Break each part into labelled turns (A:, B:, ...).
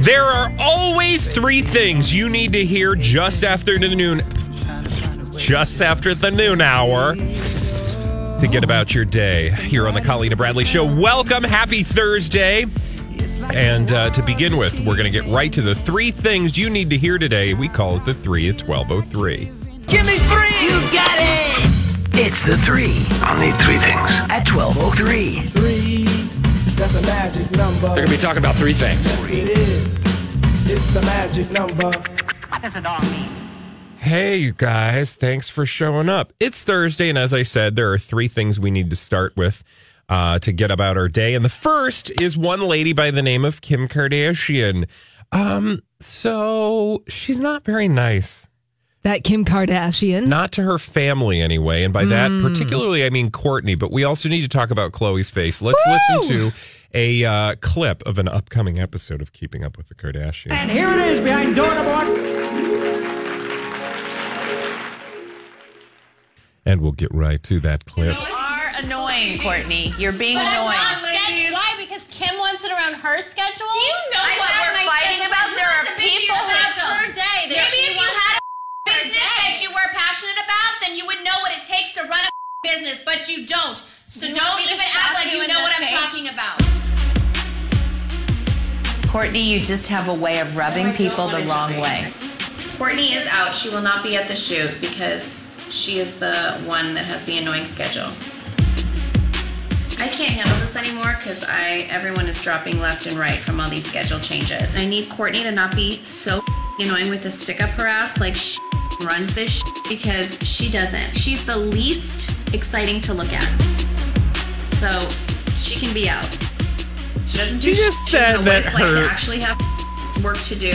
A: There are always three things you need to hear just after the noon, just after the noon hour to get about your day here on the Colleen and Bradley Show. Welcome, happy Thursday. And uh, to begin with, we're going to get right to the three things you need to hear today. We call it the three at 1203.
B: Give me three! You got it! It's the three.
C: I'll need three things.
B: At 1203.
D: Three, that's a magic number.
E: They're going to be talking about three things.
D: It is. It's the magic number.
F: What does it all mean?
A: Hey, you guys, thanks for showing up. It's Thursday, and as I said, there are three things we need to start with uh, to get about our day. And the first is one lady by the name of Kim Kardashian. Um, so she's not very nice.
G: That Kim Kardashian.
A: Not to her family, anyway. And by that, particularly, I mean Kourtney. But we also need to talk about Khloe's face. Let's listen to a uh, clip of an upcoming episode of Keeping Up with the Kardashians.
H: And here it is behind door number one.
A: And we'll get right to that clip.
I: You are annoying, Kourtney. You're being annoying.
J: Schedule- Why? Because Kim wants it around her schedule.
I: Do you know
J: I
I: what we're fighting about? There are people
J: you
I: who-
J: have her day. that
I: Maybe
J: she
I: if you
J: wants
I: had a
J: her
I: business
J: day.
I: that you were passionate about, then you would know what it takes to run a business, but you don't. So
J: You
I: don't even act like
J: you
I: you know
J: the
I: what I'm talking about.
K: Kourtney, you just have a way of rubbing people the wrong way.
I: Kourtney is out. She will not be at the shoot because she is the one that has the annoying schedule. I can't handle this anymore because I everyone is dropping left and right from all these schedule changes. I need Kourtney to not be so annoying with the stick up her ass like she runs this sh- because she doesn't. She's the least exciting to look at. So she can be out. She doesn't do
A: She just
I: sh- she doesn't
A: said
I: what
A: that
I: it's like
A: her-
I: to actually have work to do.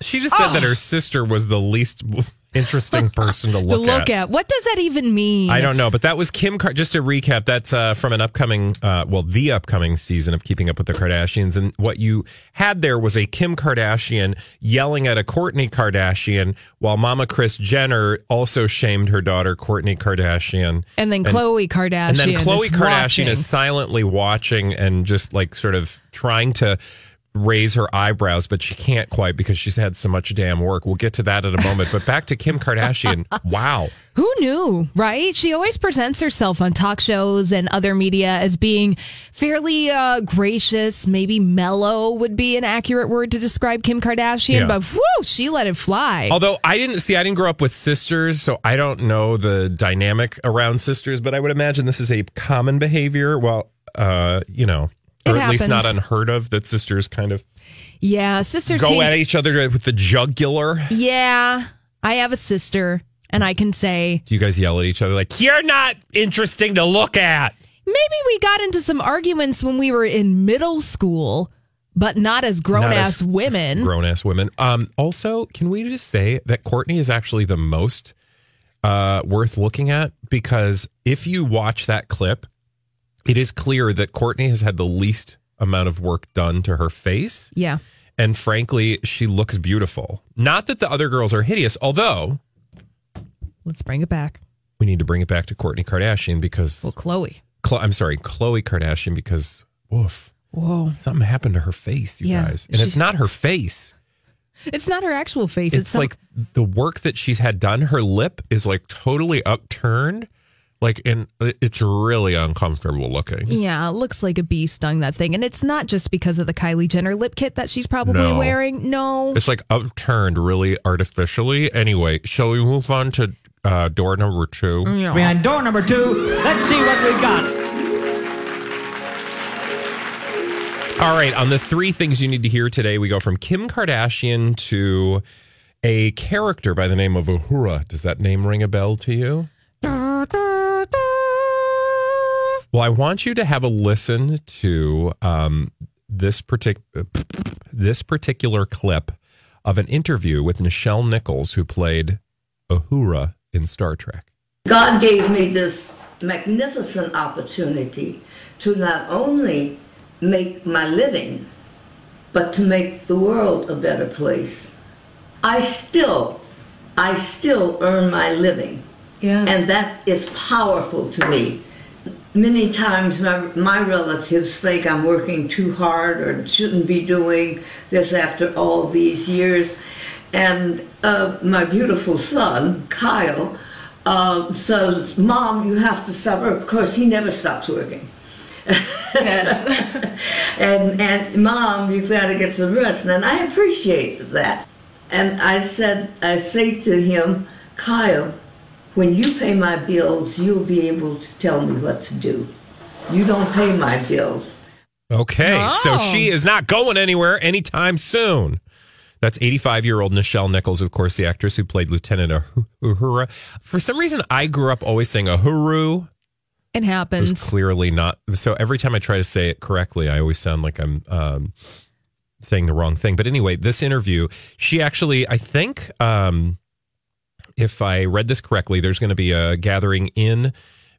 A: She just said that oh. her sister was the least interesting person to
G: to
A: look,
G: look at. What does that even mean?
A: I don't know, but that was Kim. Car- just to recap, that's uh, from an upcoming, uh, well, the upcoming season of Keeping Up with the Kardashians, and what you had there was a Kim Kardashian yelling at a Kourtney Kardashian, while Mama Kris Jenner also shamed her daughter Kourtney Kardashian,
G: And then Khloe Kardashian.
A: and then Khloe Kardashian is silently watching and just like sort of trying to raise her eyebrows, but she can't quite because she's had so much damn work. We'll get to that in a moment. But back to Kim Kardashian. Wow.
G: Who knew, right? She always presents herself on talk shows and other media as being fairly uh, gracious, maybe mellow would be an accurate word to describe Kim Kardashian,
A: Yeah.
G: but whoo, she let it fly.
A: Although I didn't see, I didn't grow up with sisters, so I don't know the dynamic around sisters, but I would imagine this is a common behavior. Well, uh, you know, or
G: It
A: at least not unheard of that sisters kind of
G: yeah, sisters.
A: go
G: hate-
A: at each other with the jugular.
G: Yeah, I have a sister, and I can say
A: Do you guys yell at each other like, you're not interesting to look at?
G: maybe we got into some arguments when we were in middle school, but not as grown
A: Not
G: ass
A: as
G: women.
A: Grown ass women. Um, also, can we just say that Kourtney is actually the most uh, worth looking at? Because if you watch that clip, it is clear that Kourtney has had the least amount of work done to her face.
G: Yeah.
A: And frankly, she looks beautiful. Not that the other girls are hideous, although
G: Let's bring it back.
A: we need to bring it back to Kourtney Kardashian because,
G: Well, Khloe.
A: Chlo- I'm sorry, Khloe Kardashian because, woof,
G: Whoa.
A: something happened to her face, you
G: Yeah,
A: guys. And it's not her face.
G: It's not her actual face.
A: It's,
G: some-
A: like the work that she's had done. Her lip is like totally upturned. Like, and it's really uncomfortable looking.
G: Yeah, it looks like a bee stung that thing. And it's not just because of the Kylie Jenner lip kit that she's probably
A: No.
G: wearing. No.
A: It's like upturned really artificially. Anyway, shall we move on to uh, door number two?
H: Behind door number two, let's see what we've got.
A: All right, on the three things you need to hear today, we go from Kim Kardashian to a character by the name of Uhura. Does that name ring a bell to you? Well, I want you to have a listen to um, this partic- this particular clip of an interview with Nichelle Nichols, who played Uhura in Star Trek.
C: God gave me this magnificent opportunity to not only make my living, but to make the world a better place. I still, I still earn my living.
I: Yes.
C: And that is powerful to me. Many times my, my relatives think I'm working too hard or shouldn't be doing this after all these years. And uh, my beautiful son, Kyle, uh, says, Mom, you have to stop work. Of course, he never stops working.
I: Yes.
C: and and mom, you've got to get some rest. And I appreciate that. And I said, I say to him, Kyle, when you pay my bills, you'll be able to tell me what to do. You don't pay my bills.
A: Okay, so
G: Oh.
A: she is not going anywhere anytime soon. That's 85 year old Nichelle Nichols, of course, the actress who played Lieutenant Uhura. For some reason, I grew up always saying Uhuru.
G: It
A: It was
G: happens.
A: clearly not. So every time I try to say it correctly, I always sound like I'm um, saying the wrong thing. But anyway, this interview, she actually, I think, um, if I read this correctly, there's going to be a gathering in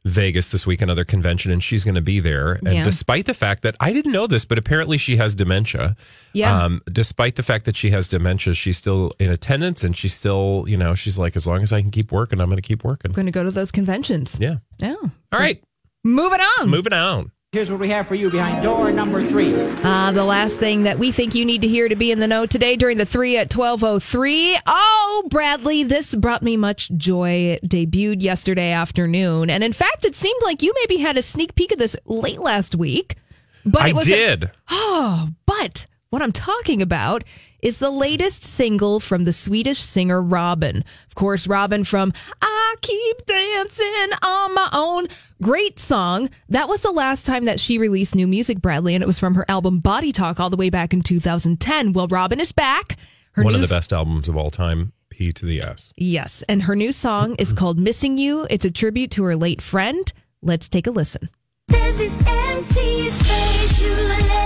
A: Vegas this week, another convention, and she's going to be there. And
G: Yeah.
A: despite the fact that I didn't know this, but apparently she has dementia.
G: Yeah.
A: Um, despite the fact that she has dementia, she's still in attendance and she's still, you know, she's like, as long as I can keep working, I'm going to keep working.
G: I'm going to go to those conventions.
A: Yeah.
G: Yeah.
A: All right.
G: Moving on.
A: Moving on.
H: Here's what we have for you behind door number three.
G: Uh, the last thing that we think you need to hear to be in the know today during the three at 1203. Oh, Bradley, this brought me much joy. It debuted yesterday afternoon. And in fact, it seemed like you maybe had a sneak peek of this late last week. But
A: I
G: it was
A: did.
G: Oh, but what I'm talking about is the latest single from the Swedish singer Robyn. Of course, Robyn from I Keep Dancing on My Own. Great song. That was the last time that she released new music, Bradley, and it was from her album Body Talk all the way back in 2010. Well, Robyn is back. Her
A: One
G: new
A: of the best albums of all time, P to the S.
G: Yes, and her new song is called Missing You. It's a tribute to her late friend. Let's take a listen.
E: There's this empty space you left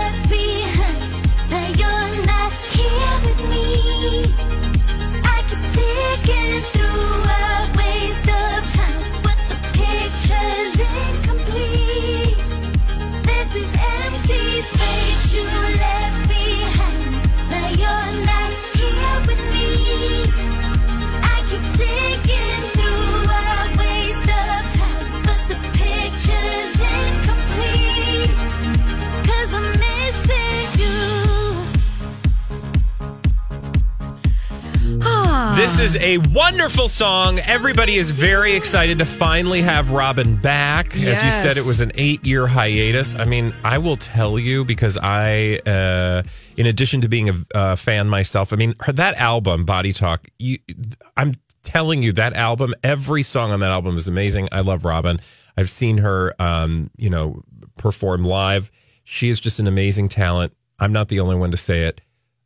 E: This
A: is a wonderful song. Everybody is very excited to finally have Robyn back. As you said, it was an eight year hiatus. I mean, I will tell you because I, uh, in addition to being a, fan myself, I mean, her, that album, Body Talk, you, I'm telling you, that album, every song on that album is amazing. I love Robyn. I've seen her, um, you know, perform live. She is just an amazing talent. I'm not the only one to say it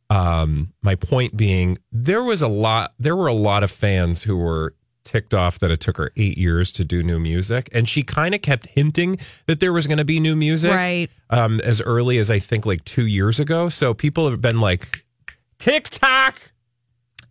A: um my point being there was a lot there were a lot of fans who were ticked off that it took her 8 years to do new music and she kind of kept hinting that there was going to be new music
G: Right.
A: um as early as i think like 2 years ago so people have been like TikTok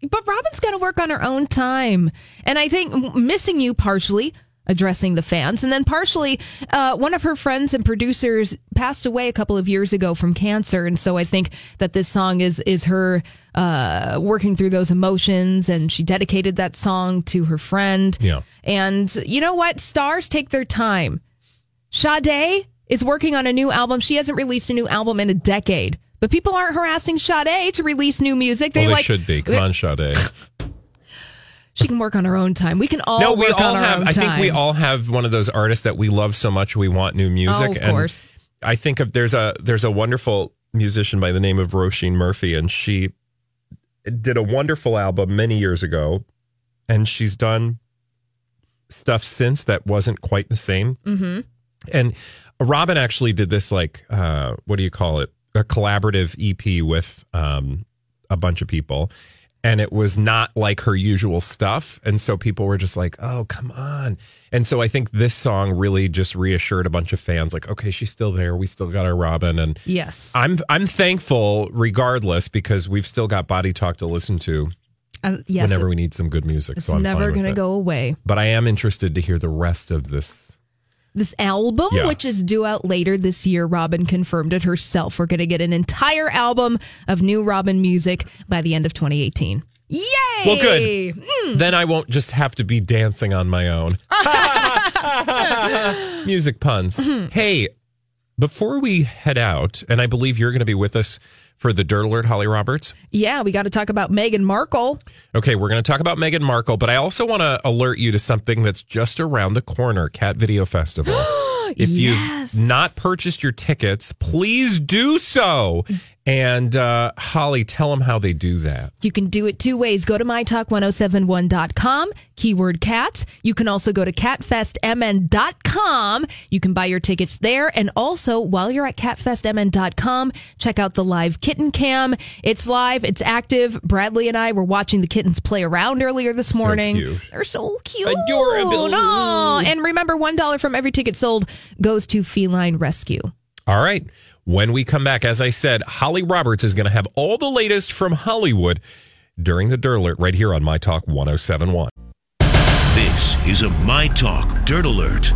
G: But Robyn's got to work on her own time. And I think missing you partially addressing the fans and then partially uh, one of her friends and producers passed away a couple of years ago from cancer and so i think that this song is is her uh, working through those emotions and she dedicated that song to her friend
A: Yeah.
G: and you know what stars take their time Sade is working on a new album. She hasn't released a new album in a decade. But people aren't harassing Sade to release new music. They
A: well, they
G: like
A: should be come on Sade
G: She can work on her own time. We can all
A: no,
G: work
A: we all
G: on our
A: have. I think we all have one of those artists that we love so much we want new music.
G: Oh, of
A: and
G: course.
A: I think of there's a there's a wonderful musician by the name of Roisin Murphy, and she did a wonderful album many years ago, and she's done stuff since that wasn't quite the same.
G: Mm-hmm.
A: And Robyn actually did this like uh what do you call it? A collaborative EP with um a bunch of people. And it was not like her usual stuff. And so people were just like, oh, come on. And so I think this song really just reassured a bunch of fans, like, okay, she's still there. We still got our Robyn. And
G: Yes.
A: I'm I'm thankful regardless because we've still got body talk to listen to
G: Uh, yes.
A: whenever we need some good music.
G: it's
A: so I'm
G: never going to go away.
A: But I am interested to hear the rest of this.
G: This album,
A: Yeah.
G: which is due out later this year, Robyn confirmed it herself. We're going to get an entire album of new Robyn music by the end of 2018. Yay!
A: Well, good.
G: Mm.
A: Then I won't just have to be dancing on my own. Music puns.
G: Mm-hmm.
A: Hey, before we head out, and I believe you're going to be with us for the Dirt Alert, Holly Roberts.
G: Yeah, we got to talk about Meghan Markle.
A: Okay, we're going to talk about Meghan Markle, but I also want to alert you to something that's just around the corner Cat Video Festival. if
G: Yes.
A: you've not purchased your tickets, please do so. And uh, Holly, tell them how they do that.
G: You can do it two ways. Go to mytalk1071.com, keyword cats. You can also go to catfestmn.com. You can buy your tickets there. And also, while you're at catfestmn.com, check out the live kitten cam. It's live, it's active. Bradley and I were watching the kittens play around earlier this morning.
A: cute.
G: They're so cute.
A: Adorable.
G: No. And remember, $1 from every ticket sold goes to Feline Rescue.
A: All right. When we come back, as I said, Holly Roberts is going to have all the latest from Hollywood during the Dirt Alert right here on My Talk 1071.
F: This is a My Talk Dirt Alert.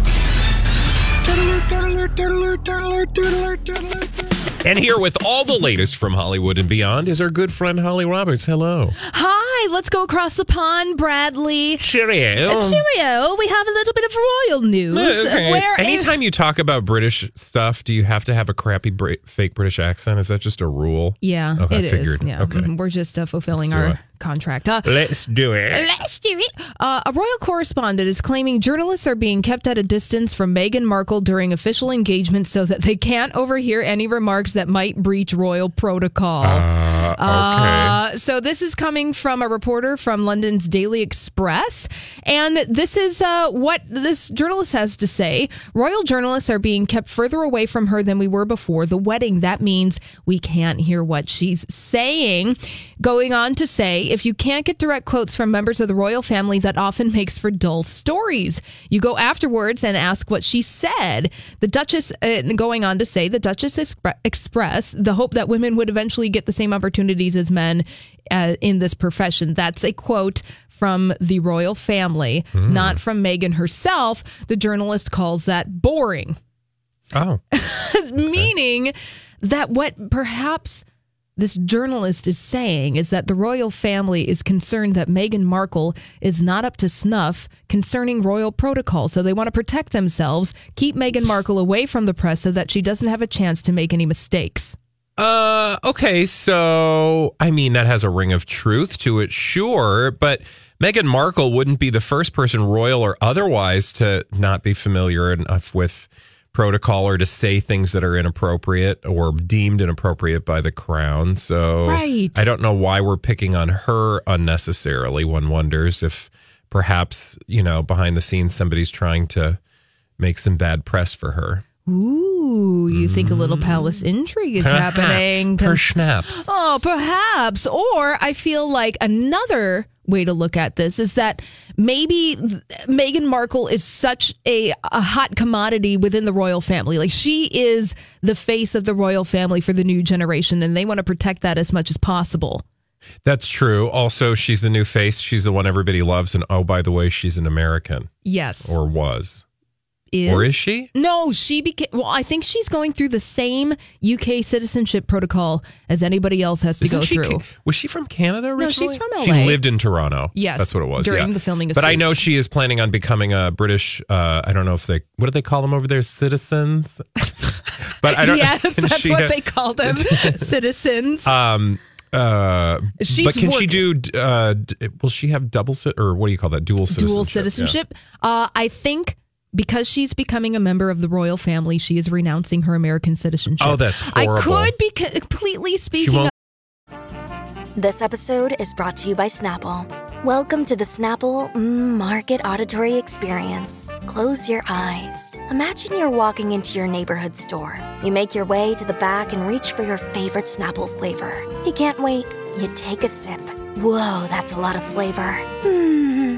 A: And here with all the latest from Hollywood and beyond is our good friend Holly Roberts. Hello.
G: Hi, let's go across the pond, Bradley.
A: Cheerio.
G: Uh, cheerio. We have a little bit of royal news.
A: Okay.
G: Where
A: Anytime you talk about British stuff, do you have to have a crappy Bra- fake British accent? Is that just a rule?
G: Yeah,
A: Okay, I
G: it is.
A: figured.
G: Yeah,
A: Okay.
G: Mhm. we're just uh, fulfilling our
A: it.
G: Contract. Uh,
A: Let's do it.
G: Let's do it. Uh, a royal correspondent is claiming journalists are being kept at a distance from Meghan Markle during official engagements so that they can't overhear any remarks that might breach royal protocol.
A: Uh, okay.
G: Uh, so this is coming from a reporter from London's Daily Express, and this is uh, what this journalist has to say. Royal journalists are being kept further away from her than we were before the wedding. That means we can't hear what she's saying. Going on to say, if you can't get direct quotes from members of the royal family, that often makes for dull stories. You go afterwards and ask what she said. The Duchess, uh, going on to say, the Duchess expre- expressed the hope that women would eventually get the same opportunities as men uh, in this profession. That's a quote from the royal family, not from Meghan herself. The journalist calls that boring
A: Oh.
G: meaning that what perhaps this journalist is saying is that the royal family is concerned that Meghan Markle is not up to snuff concerning royal protocol. So they want to protect themselves, keep Meghan Markle away from the press so that she doesn't have a chance to make any mistakes.
A: Uh, okay, so I mean that has a ring of truth to it, sure, but Meghan Markle wouldn't be the first person, royal or otherwise, to not be familiar enough with protocol or to say things that are inappropriate or deemed inappropriate by the crown. So
G: Right.
A: I don't know why we're picking on her unnecessarily. One wonders if perhaps, you know, behind the scenes somebody's trying to make some bad press for her.
G: Ooh, you think a little mm. palace intrigue is happening?
A: Per snaps.
G: Oh, perhaps. Or I feel like another way to look at this is that maybe Meghan Markle is such a, a hot commodity within the royal family. Like she is the face of the royal family for the new generation, and they want to protect that as much as possible.
A: That's true. Also, she's the new face. She's the one everybody loves. And oh, by the way, she's an American
G: Yes.
A: or was.
G: Is,
A: Or is she?
G: No, she became. Well, I think she's going through the same UK citizenship protocol as anybody else has to
A: Isn't
G: go
A: she,
G: through.
A: Ca- was she from Canada originally?
G: No, she's from LA.
A: She lived in Toronto.
G: Yes,
A: That's what it was.
G: during
A: yeah.
G: the filming of
A: But I know she is planning on becoming a British, uh, I don't know if they, what do they call them over there? Citizens? but I don't
G: yes, that's
A: she
G: what they call them, citizens.
A: Um, Uh,
G: She's
A: but can she do? Uh, will she have double or what do you call that? Dual citizenship.
G: dual
A: Yeah.
G: citizenship. Uh, I think because she's becoming a member of the royal family, she is renouncing her American citizenship.
A: Oh, that's horrible.
G: I could be co- completely speaking. of-
L: This episode is brought to you by Snapple. Welcome to the Snapple Market Auditory Experience. Close your eyes. Imagine you're walking into your neighborhood store. You make your way to the back and reach for your favorite Snapple flavor. You can't wait. You take a sip. Whoa, that's a lot of flavor. Hmm.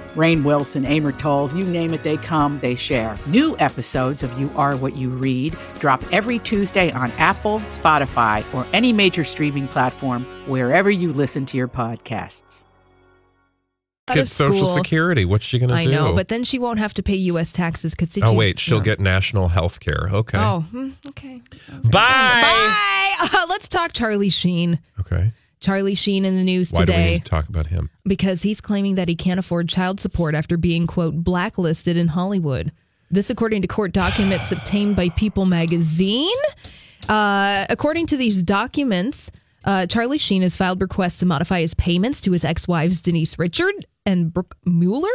M: Rainn Wilson, Amor Towles, you name it, they come, they share. New episodes of You Are What You Read drop every Tuesday on Apple, Spotify, or any major streaming platform wherever you listen to your podcasts.
A: Get Social. Security. What's she going to do?
G: I
A: do?
G: know, but then she won't have to pay U.S. taxes because
A: oh wait, she'll get national health care. Okay.
G: Oh, hmm, okay.
A: Bye.
G: Bye. Uh, let's talk Charlie Sheen.
A: Okay.
G: Charlie Sheen in the news
A: Why do we
G: today
A: need to talk about him?
G: because he's claiming that he can't afford child support after being quote blacklisted in Hollywood. This, according to court documents obtained by People magazine. Uh, according to these documents, uh, Charlie Sheen has filed requests to modify his payments to his ex-wives Denise Richard and Brooke Mueller,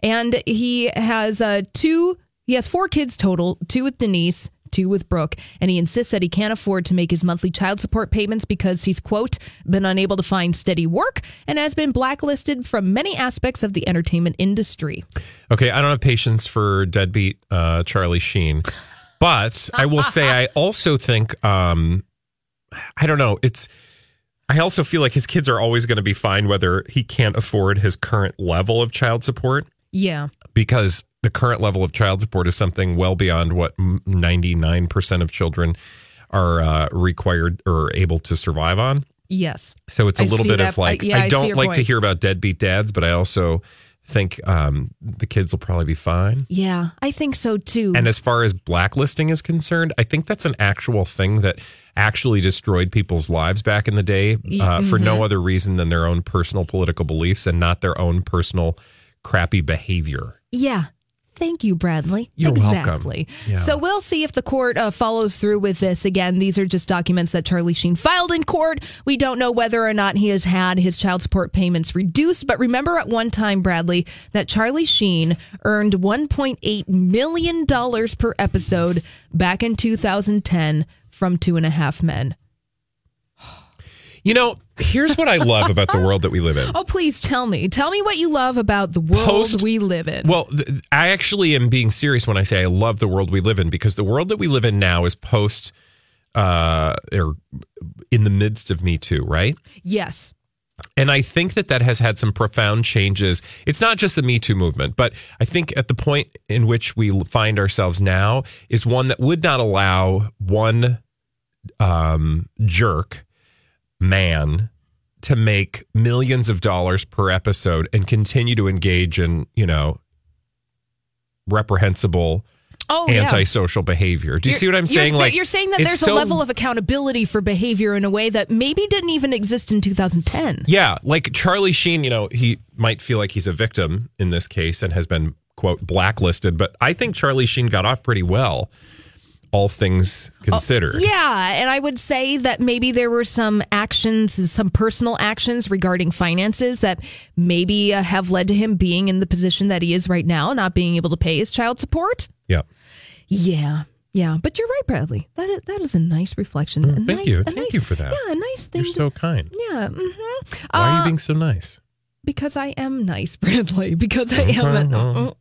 G: and he has uh, two. He has four kids total: two with Denise, two with Brooke, and he insists that he can't afford to make his monthly child support payments because he's quote been unable to find steady work and has been blacklisted from many aspects of the entertainment industry.
A: Okay, I don't have patience for deadbeat uh, Charlie Sheen, but I will say I also think um, I don't know. It's I also feel like his kids are always going to be fine whether he can't afford his current level of child support
G: Yeah.
A: because the current level of child support is something well beyond what ninety nine percent of children are uh, required or able to survive on.
G: Yes.
A: So it's a
G: I
A: little bit
G: that.
A: of like
G: I- yeah, I
A: I don't
G: your
A: like to hear about deadbeat dads, but I also think um, the kids will probably be fine.
G: Yeah, I think so too.
A: And as far as blacklisting is concerned, I think that's an actual thing that actually destroyed people's lives back in the day uh, for no
G: Mhm.
A: other reason than their own personal political beliefs and not their own personal crappy behavior.
G: Yeah. Thank you, Bradley.
A: You're welcome.
G: exactly.
A: Yeah.
G: So we'll see if the court uh, follows through with this. Again, these are just documents that Charlie Sheen filed in court. We don't know whether or not he has had his child support payments reduced. But remember at one time, Bradley, that Charlie Sheen earned $1.8 million per episode back in 2010 from Two and a Half Men.
A: You know, here's what I love about the world that we live in.
G: Oh, please tell me. Tell me what you love about the world
A: Post-
G: we live in.
A: Well, th- I actually am being serious when I say I love the world we live in because the world that we live in now is post uh or in the midst of Me Too, right?
G: yes.
A: And I think that that has had some profound changes. It's not just the Me Too movement, but I think at the point in which we find ourselves now is one that would not allow one um, jerk man to make millions of dollars per episode and continue to engage in, you know, reprehensible
G: Oh, yeah.
A: antisocial behavior. Do you
G: You're-
A: see what I'm saying? Like
G: you're saying that there's
A: so-
G: a level of accountability for behavior in a way that maybe didn't even exist in 2010.
A: Yeah, like Charlie Sheen, you know, he might feel like he's a victim in this case and has been quote blacklisted, but I think Charlie Sheen got off pretty well, all things considered.
G: Oh, Yeah, and I would say that maybe there were some actions, some personal actions regarding finances that maybe uh, have led to him being in the position that he is right now, not being able to pay his child support.
A: Yeah.
G: Yeah. Yeah, but you're right, Bradley. That is, that is a nice reflection. a
A: Oh, thank
G: nice,
A: you.
G: a
A: Thank
G: nice-
A: you for that.
G: Yeah, a nice thing.
A: You're
G: to-
A: so kind.
G: yeah. hmm
A: Why are you being so nice?
G: Because I am nice, Bradley. Because I am.
A: Okay,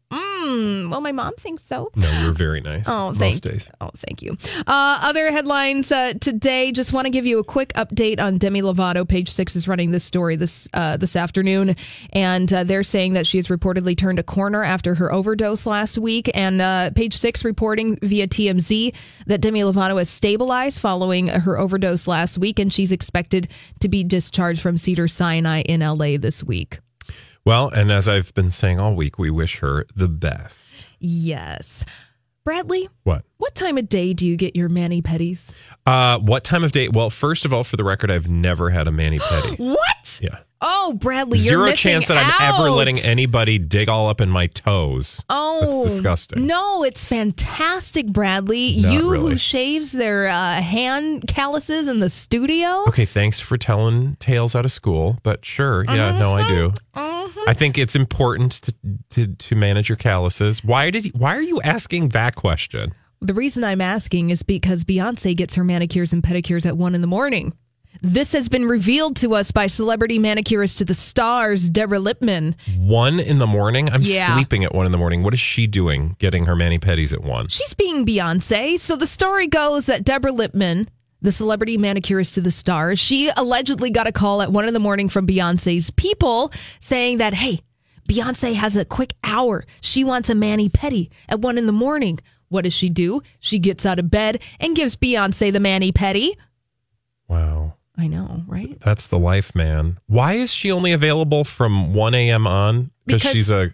G: A,
A: well.
G: my mom thinks so.
A: No, you're very nice.
G: Oh,
A: most
G: thank
A: days.
G: Oh, thank you. Uh, other headlines uh, today. Just want to give you a quick update on Demi Lovato. Page Six is running this story this uh, this afternoon, and uh, they're saying that she has reportedly turned a corner after her overdose last week. And uh, Page Six reporting via TMZ that Demi Lovato has stabilized following her overdose last week, and she's expected to be discharged from Cedar Sinai in LA this week.
A: Well, and as I've been saying all week, we wish her the best.
G: Yes. Bradley,
A: What?
G: what time of day do you get your mani pedis?
A: Uh, what time of day? Well, first of all, for the record, I've never had a mani pedi.
G: What?
A: Yeah.
G: Oh, Bradley, you're
A: Zero chance that I'm ever letting anybody dig all up in my toes.
G: Oh,
A: That's disgusting.
G: No, it's fantastic, Bradley.
A: Not
G: you
A: really.
G: who shaves their uh, hand calluses in the studio.
A: Okay, thanks for telling tales out of school, but sure, yeah, no, I do. I think it's important to, to to manage your calluses. Why did why are you asking that question?
G: The reason I'm asking is because Beyonce gets her manicures and pedicures at one in the morning. This has been revealed to us by celebrity manicurist to the stars, Deborah Lippmann.
A: One in the morning. I'm
G: Yeah.
A: sleeping at one in the morning. What is she doing? Getting her mani pedis at one?
G: She's being Beyonce. So the story goes that Deborah Lippmann, the celebrity manicurist to the stars, she allegedly got a call at one in the morning from Beyonce's people saying that, hey, Beyonce has a quick hour. She wants a mani pedi at one in the morning. What does she do? She gets out of bed and gives Beyonce the mani pedi.
A: Wow.
G: I know, right?
A: That's the life, man. Why is she only available from 1 a.m. on?
G: Because-
A: she's a.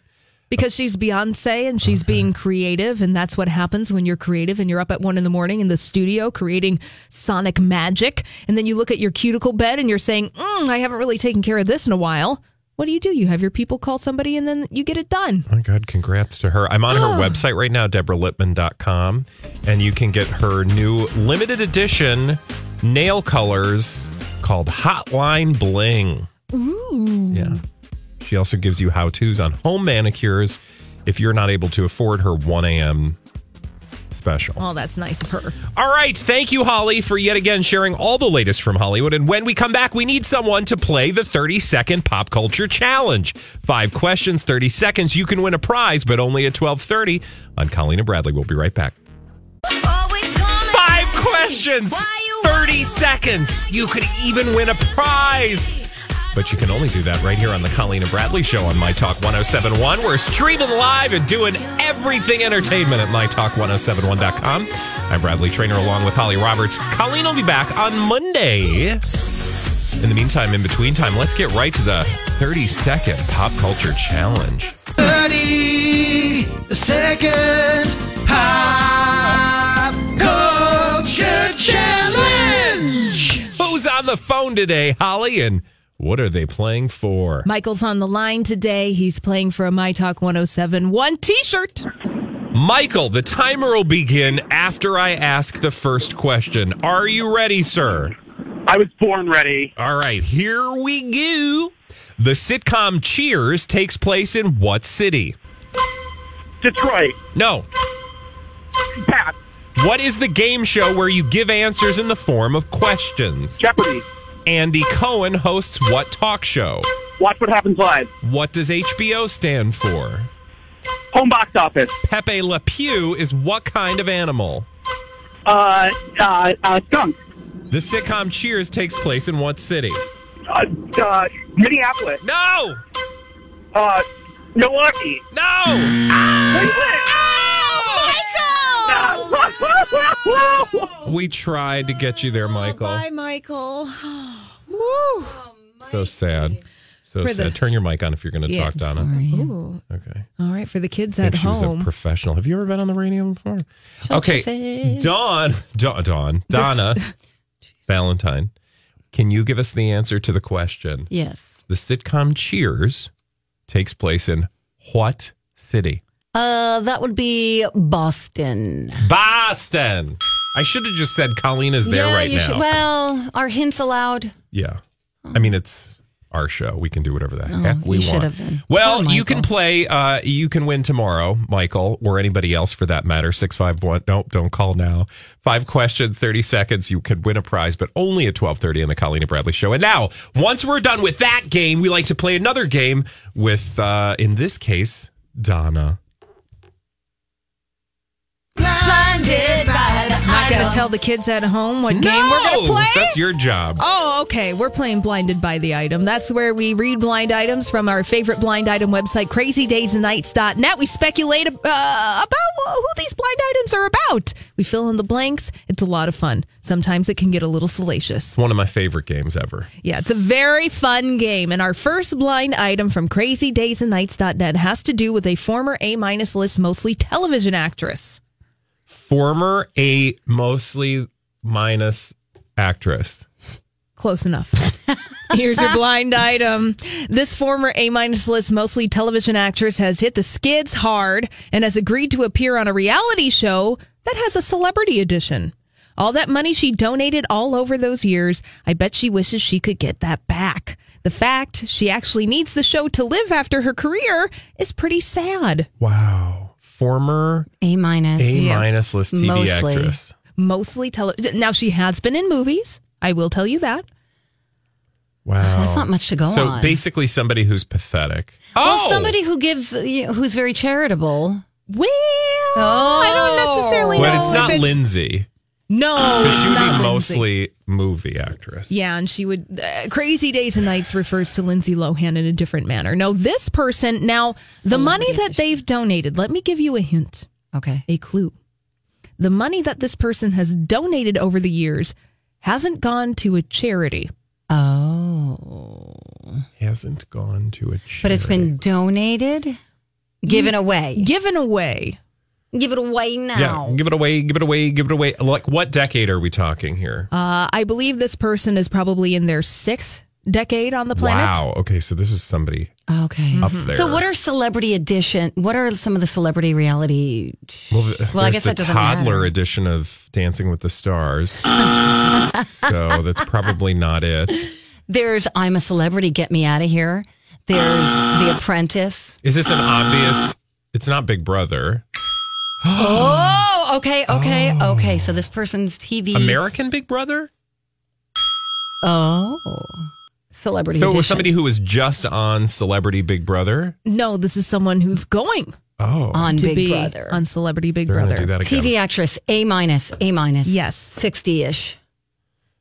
G: Because she's Beyonce and she's being creative, and that's what happens when you're creative and you're up at one in the morning in the studio creating sonic magic. And then you look at your cuticle bed and you're saying, mm, I haven't really taken care of this in a while. What do you do? You have your people call somebody and then you get it done.
A: Oh my God, congrats to her. I'm on her website right now, deborahlippman.com, and you can get her new limited edition nail colors called Hotline Bling.
G: Ooh.
A: Yeah. She also gives you how to's on home manicures if you're not able to afford her 1 a.m. special.
G: Oh, that's nice of her.
A: All right. Thank you, Holly, for yet again sharing all the latest from Hollywood. And when we come back, we need someone to play the 30 second pop culture challenge. Five questions, 30 seconds. You can win a prize, but only at 1230 on Colleen and Bradley. We'll be right back. Five questions, 30 seconds. You could even win a prize. But you can only do that right here on the Colleen and Bradley Show on My Talk 1071. We're streaming live and doing everything entertainment at MyTalk1071.com. I'm Bradley Trainer along with Holly Roberts. Colleen will be back on Monday. In the meantime, in between time, let's get right to the 30 second pop culture challenge.
D: 30 second pop culture challenge.
A: Who's on the phone today, Holly? And what are they playing for?
G: Michael's on the line today. He's playing for a My Talk 1071 t shirt.
A: Michael, the timer will begin after I ask the first question. Are you ready, sir?
N: I was born ready.
A: All right, here we go. The sitcom Cheers takes place in what city?
N: Detroit.
A: No.
N: Pat.
A: What is the game show where you give answers in the form of questions?
N: Jeopardy.
A: Andy Cohen hosts what talk show?
N: Watch what happens live.
A: What does HBO stand for?
N: Home box office.
A: Pepe Le Pew is what kind of animal?
N: Uh, uh, uh, skunk.
A: The sitcom Cheers takes place in what city?
N: Uh, uh, Minneapolis.
A: No.
N: Uh, Milwaukee.
A: No.
N: Oh,
A: We tried to get you there, oh, Michael.
G: Bye, Michael. Woo.
A: So sad. So
G: For
A: sad.
G: the-
A: Turn your mic on if you're going to
G: Yeah,
A: talk, Donna.
G: Ooh.
A: Okay.
G: All right, for the kids
A: I think
G: at
A: she was a professional. Have you ever been on the radio before?
G: Shut
A: okay.
G: face.
A: Dawn, Dawn, Dawn, Donna, Valentine. Can you give us the answer to the question?
O: Yes.
A: The sitcom Cheers takes place in what city?
O: Uh, that would be Boston.
A: Boston. I should have just said Colleen is there
O: yeah,
A: right
O: you
A: now.
O: should. Well, are hints allowed?
A: Yeah. I mean, it's our show. We can do whatever the heck we
O: Oh, you
A: want. Well,
O: Poor
A: you can play, uh, you can win tomorrow, Michael, or anybody else for that matter. 651. Nope, don't call now. Five questions, 30 seconds. You could win a prize, but only at 1230 on the Colleen and Bradley show. And now, once we're done with that game, we like to play another game with, uh, in this case, Donna.
E: Blinded by the
G: not going to tell the kids at home what game we're going to play?
A: that's your job.
G: Oh, okay. We're playing Blinded by the Item. That's where we read blind items from our favorite blind item website, crazydaysandnights.net. We speculate uh, about who these blind items are about. We fill in the blanks. It's a lot of fun. Sometimes it can get a little salacious.
A: It's one of my favorite games ever.
G: Yeah, it's a very fun game. And our first blind item from crazydaysandnights.net has to do with a former A minus list, mostly television actress.
A: Former A mostly minus actress.
G: Close enough. Here's your blind item. This former A minus list, mostly television actress, has hit the skids hard and has agreed to appear on a reality show that has a celebrity edition. All that money she donated all over those years, I bet she wishes she could get that back. The fact she actually needs the show to live after her career is pretty sad.
A: Wow. Former
O: A minus.
A: A minus list TV
O: Mostly.
A: actress.
G: Mostly tele. Now she has been in movies. I will tell you that.
A: Wow.
O: That's not much to go
A: so
O: on.
A: So basically somebody who's pathetic.
O: Well,
A: Oh!
O: somebody who gives, who's very charitable.
G: Well,
O: oh,
G: I don't necessarily
A: But
G: know
A: it's
G: if
A: not
G: it's-
A: Lindsay.
G: No,
A: Because she would
G: not
A: be
G: Lindsay.
A: mostly movie actress.
G: Yeah, and she would. Uh, Crazy Days and Nights refers to Lindsay Lohan in a different manner. No, this person, now, the money that they've donated, let me give you a hint.
O: Okay.
G: A clue. The money that this person has donated over the years hasn't gone to a charity.
O: Oh.
A: Hasn't gone to a charity.
O: But it's been donated, given away.
G: Given away.
O: Give it away now.
A: Yeah, give it away, give it away, give it away. Like, what decade are we talking here?
G: Uh, I believe this person is probably in their sixth decade on the planet.
A: Wow. Okay, so this is somebody
O: Okay.
A: up there.
O: So, what are celebrity edition? What are some of the celebrity reality?
A: Well, th-
O: Well, I guess
A: the
O: that doesn't
A: toddler
O: matter.
A: edition of Dancing with the Stars. so that's probably not it.
O: There's I'm a celebrity, get me out of here. There's The Apprentice.
A: Is this an obvious? It's not Big Brother.
O: Oh, okay, okay, okay. So this person's TV.
A: American Big Brother?
O: Oh, celebrity.
A: So it was somebody who was just on Celebrity Big Brother.
G: No, this is someone who's going
A: Oh,
O: on
G: to
O: Big
G: be
O: Brother.
G: on Celebrity Big
A: They're gonna
G: Brother.
A: do that again.
O: TV actress, A minus, A minus.
G: Yes.
O: sixty ish.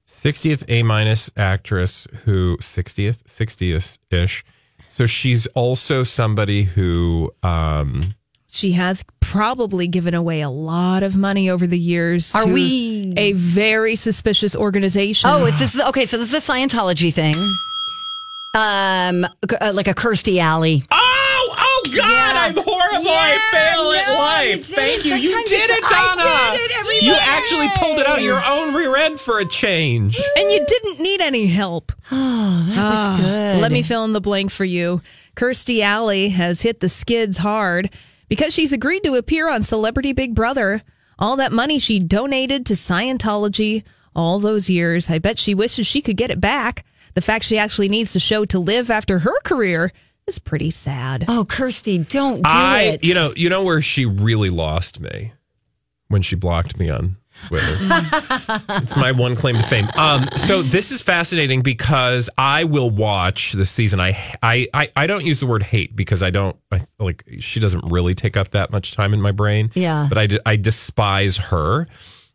A: 60th A minus actress who 60th 60th ish. So she's also somebody who um
G: She has probably given away a lot of money over the years.
O: Are
G: to
O: we-
G: a very suspicious organization?
O: Oh, it's this. Okay, so this is a Scientology thing. Um, uh, like a Kirstie Alley.
A: Oh, oh God, I'm horrible. I fail at life. Thank you. You did
O: it's-
A: it, Donna.
O: I did it, everybody.
A: you actually pulled it out of your own rear end for a change.
G: and you didn't need any help.
O: Oh, that
G: Ah,
O: was good.
G: Let me fill in the blank for you. Kirstie Alley has hit the skids hard because she's agreed to appear on Celebrity Big Brother. All that money she donated to Scientology all those years, I bet she wishes she could get it back. The fact she actually needs the show to live after her career is pretty sad.
O: Oh, Kirstie, don't do
A: I,
O: it.
A: you know, you know where she really lost me when she blocked me on Twitter. it's my one claim to fame. Um, so this is fascinating because I will watch this season. I, I, I, I don't use the word hate because I don't I, like. She doesn't really take up that much time in my brain.
O: Yeah.
A: but I I despise her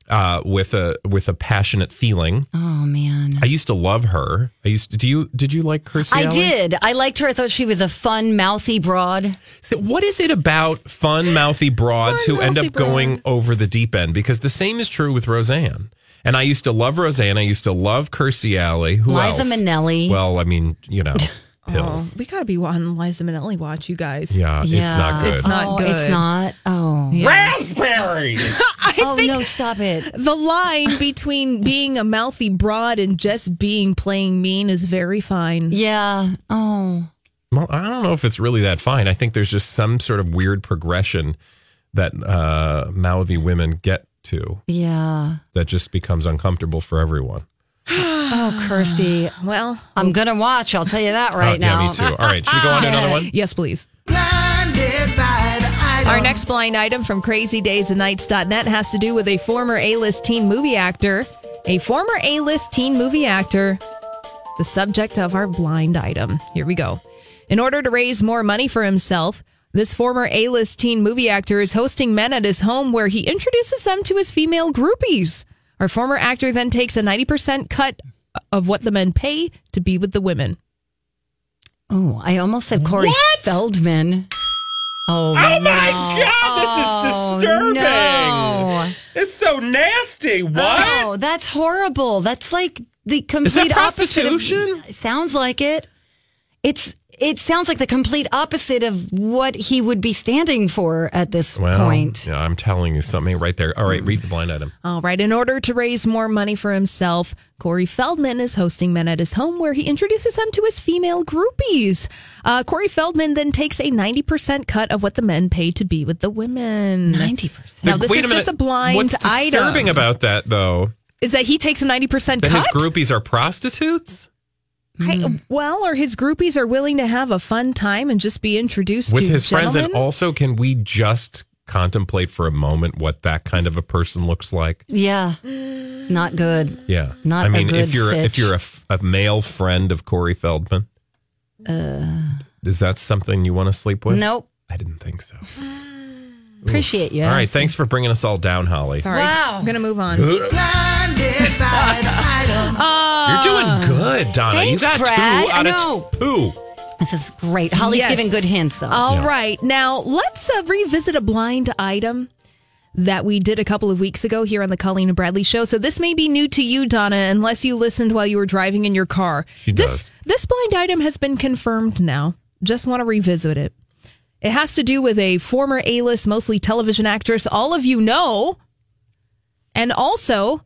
A: uh, with a with a passionate feeling.
O: Oh man.
A: I used to love her. I used to. Do you? Did you like Kirstie?
O: I
A: Alley?
O: did. I liked her. I thought she was a fun, mouthy broad.
A: So what is it about fun, mouthy broads
G: Fun,
A: who end
G: mouthy
A: up going over the deep end? Because the same is true with Roseanne. And I used to love Roseanne. I used to love Kirstie Alley. Who
O: Liza
A: else?
O: Minnelli.
A: Well, I mean, you know,
G: Oh, we got to be on Liza Minnelli watch, you guys.
A: Yeah, it's not good.
G: It's not
O: oh,
G: good.
O: It's not. Oh.
A: Raspberry.
G: I
O: oh
G: think
O: no! Stop it.
G: the line between being a mouthy broad and just being playing mean is very fine.
O: Yeah. Oh.
A: well, I don't know if it's really that fine. I think there's just some sort of weird progression that uh, mouthy women get to
O: Yeah.
A: that just becomes uncomfortable for everyone.
O: Oh, Kirstie.
G: Well,
O: I'm gonna watch. I'll tell you that right
A: Oh,
O: now.
A: Yeah, me too. All right, should we go on to another one?
G: yes, please.
D: Blinded by the item.
G: Our next blind item from crazydaysandnights.net has to do with a former A-list teen movie actor. A former A-list teen movie actor, the subject of our blind item. Here we go. In order to raise more money for himself, This former A list teen movie actor is hosting men at his home where he introduces them to his female groupies. Our former actor then takes a 90% cut of what the men pay to be with the women.
O: Oh, I almost said Corey Feldman. Oh,
A: Oh my
O: no.
A: God, this
O: Oh,
A: is disturbing.
O: no.
A: It's so nasty. What?
O: Oh, that's horrible. That's like the complete opposite.
A: prostitution?
O: Of, sounds like it. It's it sounds like the complete opposite of what he would be standing for at this
A: well,
O: point.
A: yeah, I'm telling you something right there. All right, read the blind item.
G: All right. In order to raise more money for himself, Corey Feldman is hosting men at his home where he introduces them to his female groupies. Uh, Corey Feldman then takes a 90% cut of what the men pay to be with the women.
O: 90%.
G: Now, this
A: Wait
G: is
A: a
G: just a blind item.
A: What's disturbing
G: item.
A: about that, though?
G: is that he takes a 90%
A: That
G: cut?
A: his groupies are prostitutes
G: I- hmm. well, or his groupies are willing to have a fun time and just be introduced
A: with
G: to
A: his friends, and also, can we just contemplate for a moment what that kind of a person looks like?
O: Yeah, mm. not good.
A: Yeah,
O: Not
A: I mean, if
O: good
A: you're if you're a, f- a male friend of Corey Feldman,
O: Uh,
A: is that something you want to sleep with?
O: nope.
A: I didn't think so. Ah.
O: Appreciate you.
A: All right, thanks for bringing us all down, Holly.
G: Sorry.
O: Wow.
G: I'm going to move on.
A: You're doing good, Donna.
O: Thanks,
A: you got
O: Brad.
A: two out
O: I
A: of
O: know.
A: two.
O: This is great. Holly's
G: Yes.
O: giving good hints, though.
G: All
A: Yeah.
G: right, Now, let's uh, revisit a blind item that we did a couple of weeks ago here on the Colleen and Bradley show. So this may be new to you, Donna, unless you listened while you were driving in your car.
A: She
G: this
A: does.
G: this blind item has been confirmed now. Just want to revisit it. It has to do with a former A-list, mostly television actress all of you know, and also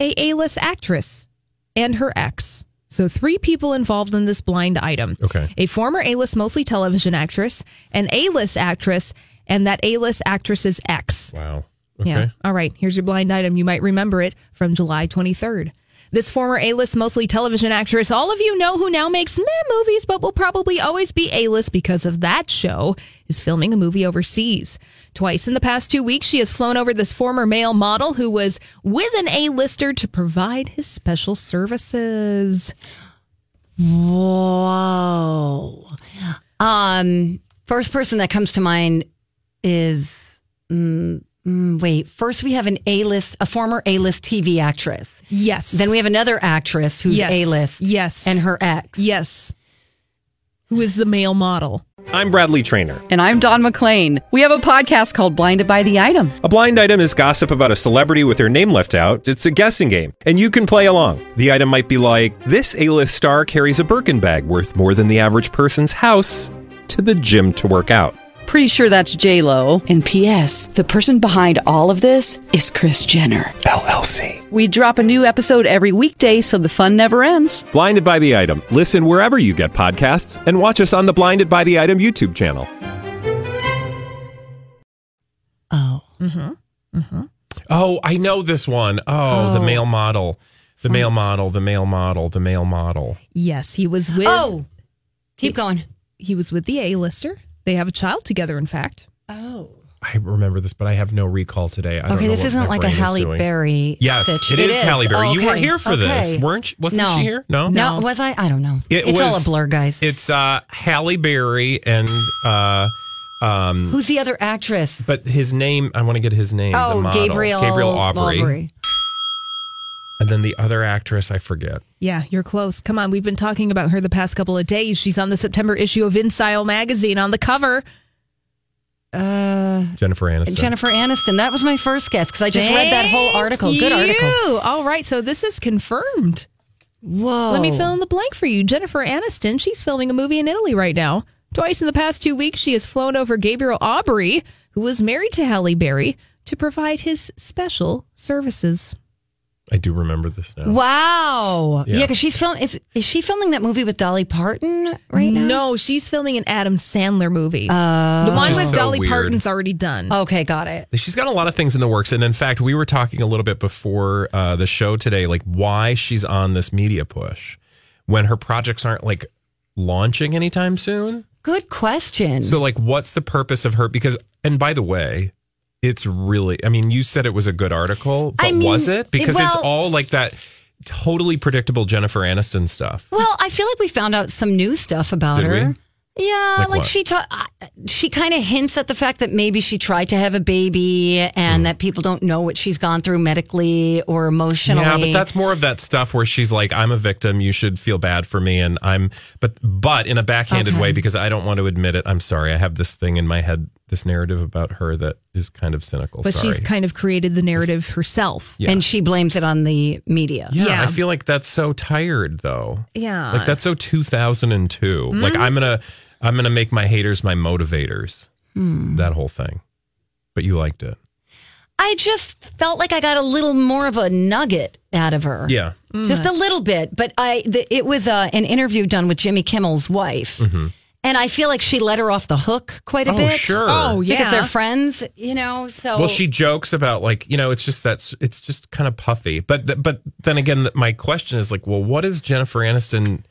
G: a A-list actress and her ex. So three people involved in this blind item.
A: Okay.
G: A former A-list, mostly television actress, an A-list actress, and that A-list actress's ex.
A: Wow. Okay.
G: Yeah. All right. Here's your blind item. You might remember it from July 23rd. This former A-list, mostly television actress, all of you know who now makes meh movies, but will probably always be A-list because of that show, is filming a movie overseas. Twice in the past two weeks, she has flown over this former male model who was with an A-lister to provide his special services.
O: Whoa. Um, first person that comes to mind is mm, mm, wait. First, we have an A list, a former A list TV actress.
G: Yes.
O: Then we have another actress who's
G: Yes.
O: A list.
G: Yes.
O: and her ex.
G: Yes. Who is the male model?
P: I'm Bradley Trainer.
Q: And I'm Don McClain. We have a podcast called Blinded by the Item.
P: A blind item is gossip about a celebrity with their name left out. It's a guessing game, and you can play along. The item might be like this: A-list star carries a Birkin bag worth more than the average person's house to the gym to work out.
Q: Pretty sure that's J Lo.
R: And P.S. The person behind all of this is Kris Jenner.
P: LLC.
Q: We drop a new episode every weekday, so the fun never ends.
P: Blinded by the item. Listen wherever you get podcasts, and watch us on the Blinded by the Item YouTube channel.
O: Oh.
G: Mm-hmm. Mm-hmm.
A: Oh, I know this one. Oh, the
G: Oh.
A: male model. The male model, the male model, the male model.
G: Yes, he was with.
O: Oh, keep going.
G: He was with the A-lister. They have a child together, in fact.
O: Oh.
A: I remember this, but I have no recall today. I don't
O: Okay,
A: know
O: this
A: what
O: isn't like a
A: brain
O: Halle. Berry.
A: Yes,
O: stitch.
A: it is Halle Berry. You weren't here for this, weren't you? Wasn't
O: no.
A: she here? No?
O: No, was I? I don't know.
A: It
O: it's all a blur, guys.
A: It's uh Halle Berry and uh um
O: Who's the other actress?
A: but his name I want to get his name. the
O: oh,
A: model.
O: Gabriel
A: Gabriel Aubry.
O: Aubry.
A: And then the other actress I forget.
G: Yeah, you're close. Come on, we've been talking about her the past couple of days. She's on the September issue of InStyle magazine on the cover.
O: Uh,
A: Jennifer Aniston.
O: Jennifer Aniston. That was my first guess because I just read that whole
G: Thank
O: article. Good article.
G: you. All right, so this is confirmed.
O: Whoa.
G: Let me fill in the blank for you. Jennifer Aniston, she's filming a movie in Italy right now. Twice in the past two weeks, she has flown over Gabriel Aubry, who was married to Halle Berry, to provide his special services.
A: I do remember this now.
O: Wow.
A: Yeah.
O: Yeah, because she's filming. Is is she filming that movie with Dolly Parton right now?
G: No, she's filming an Adam Sandler movie.
O: Uh,
G: the one
A: Which is
G: with
A: so
G: Dolly
A: weird.
G: Parton's already done.
O: Okay, got it.
A: She's got a lot of things in the works. And in fact, we were talking a little bit before uh, the show today, like why she's on this media push when her projects aren't like launching anytime soon.
O: Good question.
A: So, like, what's the purpose of her? Because, and by the way, it's really, I mean, you said it was a good article, but
O: I mean,
A: was it? Because it's
O: well-
A: all like that totally predictable Jennifer Aniston stuff.
O: Well, I feel like we found out some new stuff about
A: Did
O: her.
A: we?
O: Yeah,
A: Like
O: like, she ta- she kind of hints at the fact that maybe she tried to have a baby and
A: Hmm.
O: that people don't know what she's gone through medically or emotionally.
A: Yeah, but that's more of that stuff where she's like, "I'm a victim. You should feel bad for me," and I'm, but but in a backhanded
O: Okay.
A: way because I don't want to admit it. I'm sorry. I have this thing in my head, this narrative about her that is kind of cynical.
G: But
A: sorry.
G: she's kind of created the narrative herself.
A: Yeah.
O: and she blames it on the media.
A: yeah,
G: yeah.
A: I feel like that's so tired though.
G: Yeah.
A: Like that's so 2002. Like
G: Mhm.
A: I'm gonna I'm gonna make my haters my motivators.
O: Hmm.
A: That whole thing. But you liked it.
O: I just felt like I got a little more of a nugget out of her.
A: Yeah.
O: Just a little bit, but I the, it was uh, an interview done with Jimmy Kimmel's wife.
A: Mhm.
O: And I feel like she let her off the hook quite a
A: Oh,
O: bit.
A: sure. Oh,
G: yeah.
O: Because they're friends, you know. So
A: Well, she jokes about like you know it's just that's it's just kind of puffy. But th- but then again, my question is like, well, what is Jennifer Aniston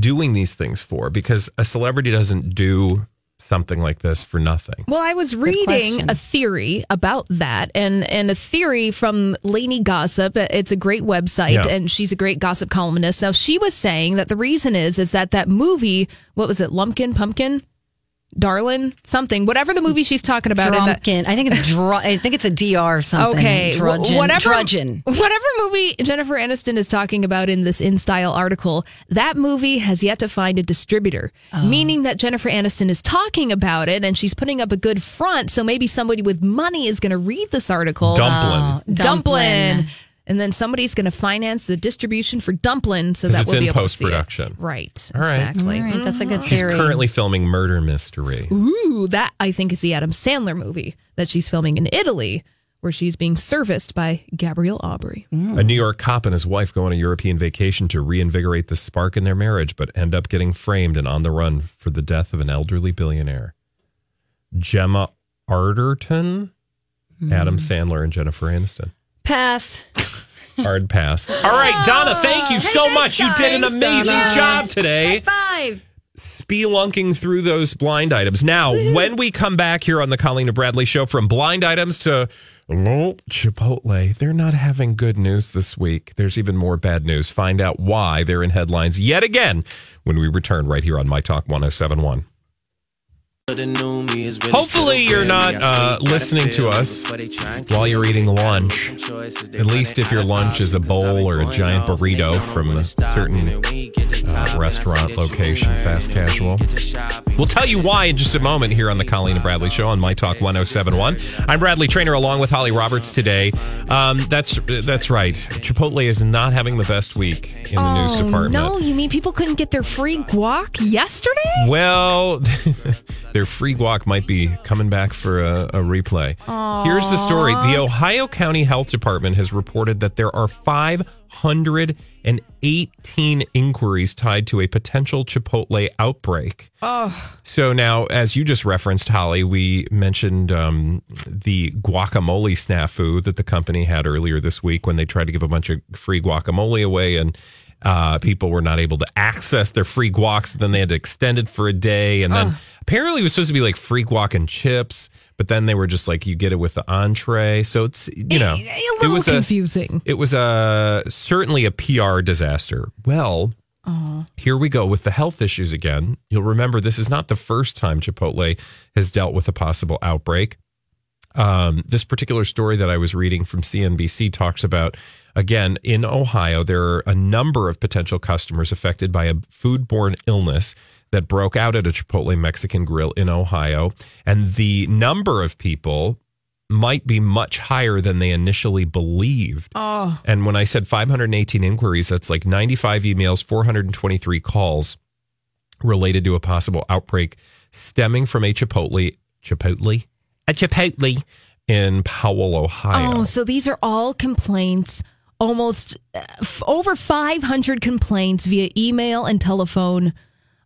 A: doing these things for? Because a celebrity doesn't do something like this for nothing.
G: Well, I was reading a theory about that, and and a theory from Lainey Gossip. It's a great website,
A: Yeah.
G: and she's a great gossip columnist. Now, she was saying that the reason is is that that movie, what was it, Lumpkin Pumpkin, Darlin, something, whatever the movie she's talking about. in that-
O: I think it's dr- I think it's a DR something.
G: Okay, wh-
O: Drudgeon.
G: whatever,
O: Drudgeon.
G: whatever movie Jennifer Aniston is talking about in this In Style article, that movie has yet to find a distributor,
O: Oh.
G: meaning that Jennifer Aniston is talking about it and she's putting up a good front. So maybe somebody with money is going to read this article.
A: Dumplin'.
G: Oh, Dumplin'. And then somebody's going to finance the distribution for Dumplin' so that
A: it's
G: we'll be
A: in
G: able to see it.
A: post-production.
G: Right.
A: All right.
G: Exactly.
O: All right, that's a good mm-hmm.
A: She's
O: theory.
A: currently filming Murder Mystery.
G: Ooh, that I think is the Adam Sandler movie that she's filming in Italy, where she's being serviced by Gabriel Aubry.
A: A New York cop and his wife go on a European vacation to reinvigorate the spark in their marriage, but end up getting framed and on the run for the death of an elderly billionaire. Gemma Arterton, Adam hmm. Sandler, and Jennifer Aniston.
O: Pass.
A: Hard pass. All right, Donna, thank you so much. You did an
O: Thanks,
A: amazing
O: Donna.
A: job today.
O: Five.
A: spelunking through those blind items. Now, when we come back here on the Colleen and Bradley show, from blind items to oh, Chipotle, they're not having good news this week. There's even more bad news. Find out why they're in headlines yet again when we return right here on My Talk 1071. Hopefully, you're not uh, listening to us while you're eating lunch. At least if your lunch is a bowl or a giant burrito from a certain uh, restaurant location, fast casual. We'll tell you why in just a moment here on the Colleen and Bradley Show on My Talk 1071. I'm Bradley Trainer along with Holly Roberts today. Um, that's that's right. Chipotle is not having the best week in the news
G: Oh,
A: department.
G: No, you mean people couldn't get their free guac yesterday?
A: Well, their free guac might be coming back for a, a replay. Here's the story The Ohio County Health Department has reported that there are 518 inquiries tied to a potential Chipotle outbreak.
G: Oh,
A: So now, as you just referenced, Holly, we mentioned um, the guacamole snafu that the company had earlier this week when they tried to give a bunch of free guacamole away and uh, people were not able to access their free guacs. Then they had to extend it for a day. And then apparently it was supposed to be like free guac and chips, but then they were just like, you get it with the entree. So it's, you know,
G: a
A: it
G: little
A: was
G: confusing.
A: it was a certainly a PR disaster. Well,
G: Oh.
A: here we go with the health issues again. You'll remember this is not the first time Chipotle has dealt with a possible outbreak. Um, this particular story that I was reading from CNBC talks about again in Ohio, there are a number of potential customers affected by a foodborne illness that broke out at a Chipotle Mexican grill in Ohio. And the number of people might be much higher than they initially believed.
G: Oh.
A: And when I said 518 inquiries, that's like 95 emails, 423 calls related to a possible outbreak stemming from a Chipotle, Chipotle, a Chipotle in Powell, Ohio.
G: Oh, so these are all complaints, almost uh, f- over 500 complaints via email and telephone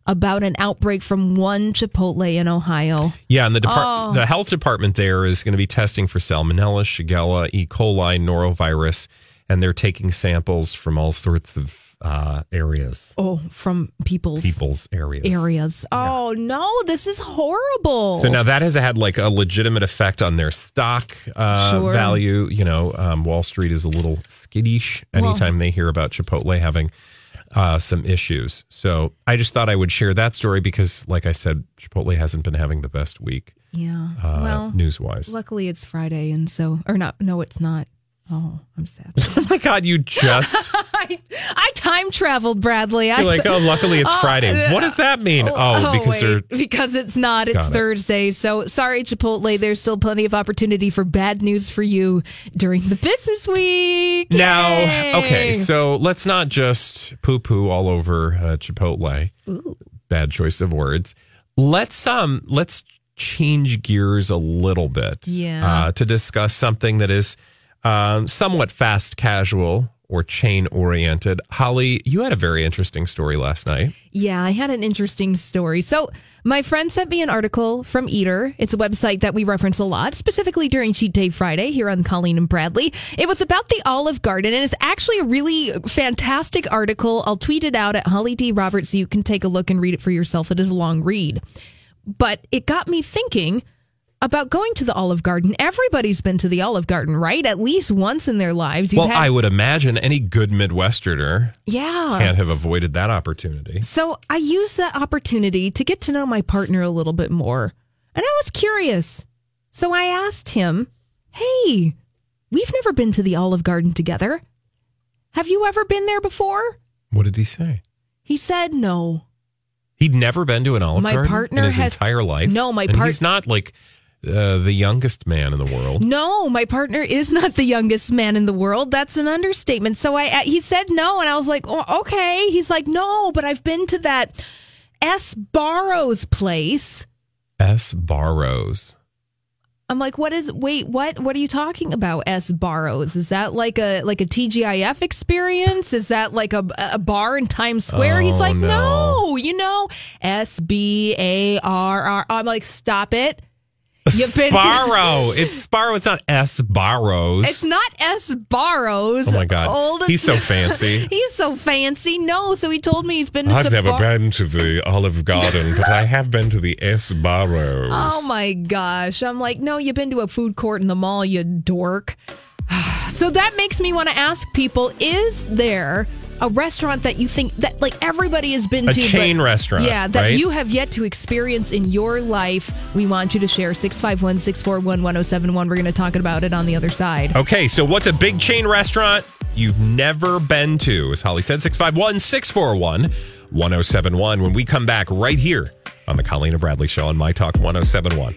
G: about an outbreak from one Chipotle in Ohio.
A: Yeah, and the depart-
G: Oh.
A: the health department there is going to be testing for salmonella, shigella, E. coli, norovirus, and they're taking samples from all sorts of uh, areas,
G: Oh, from people's
A: people's areas.
G: areas. Oh, no, this is horrible.
A: So now that has had like a legitimate effect on their stock uh,
G: Sure.
A: value. You know, um, Wall Street is a little skittish anytime they hear about Chipotle having uh, some issues. So I just thought I would share that story because, like I said, Chipotle hasn't been having the best week
G: Yeah.
A: uh,
G: well,
A: news wise.
G: luckily it's Friday, and so or not? No, it's not. Oh, I'm sad.
A: oh my God, you just.
G: I, I time traveled, Bradley. I,
A: You're like, oh, luckily it's
G: Oh,
A: Friday. What does that mean? Oh, because
G: wait, because it's not. It's
A: it.
G: Thursday. So sorry, Chipotle. There's still plenty of opportunity for bad news for you during the business week.
A: Now, okay, so let's not just poo poo all over uh, Chipotle. Bad choice of words. Let's um let's change gears a little bit.
G: Yeah.
A: Uh, to discuss something that is um, somewhat fast casual or chain oriented. Holly, you had a very interesting story last night.
G: Yeah, I had an interesting story. So, my friend sent me an article from Eater. It's a website that we reference a lot, specifically during Cheat Day Friday here on Colleen and Bradley. It was about the Olive Garden, and it's actually a really fantastic article. I'll tweet it out at Holly D. Roberts so you can take a look and read it for yourself. It is a long read. But it got me thinking about going to the Olive Garden. Everybody's been to the Olive Garden, right? At least once in their lives. You've
A: well,
G: had-
A: I would imagine any good Midwesterner
G: yeah.
A: can't have avoided that opportunity.
G: So I used that opportunity to get to know my partner a little bit more. And I was curious. So I asked him, Hey, we've never been to the Olive Garden together. Have you ever been there before?
A: What did he say?
G: He said no.
A: He'd never been to an Olive
G: My
A: Garden
G: partner
A: in his
G: has-
A: entire life.
G: No, my
A: and He's not like uh, the youngest man in the world.
G: No, my partner is not the youngest man in the world. That's an understatement. So I he said no and I was like, oh, "Okay." He's like, "No, but I've been to that S Barrows place."
A: S. Barrows.
G: I'm like, what is? Wait, what? What are you talking about? S Barrows? Is that like a like a TGIF experience? Is that like a a bar in Times Square? He's
A: Oh,
G: like,
A: no.
G: no, you know, S B A R R. I'm like, stop it. You've been to-
A: Sbarro. it's Sbarro. It's not S. Barrows.
G: It's not S Barrows.
A: Oh my God.
G: Old-
A: He's so fancy.
G: he's so fancy. No, so he told me he's been to
A: I've never
G: bar-
A: been to the Olive Garden, but I have been to the S. Barrows.
G: Oh my gosh. I'm like, no, you've been to a food court in the mall, you dork. so that makes me want to ask people is there a restaurant that you think that like everybody has been
A: A
G: to a
A: chain restaurant,
G: yeah that
A: right?
G: you have yet to experience in your life we want you to share 651-641-1071 we're going to talk about it on the other side
A: Okay, so what's a big chain restaurant you've never been to? As Holly said, 651 641 1071. When we come back right here on the Colleen and Bradley Show on My Talk 1071.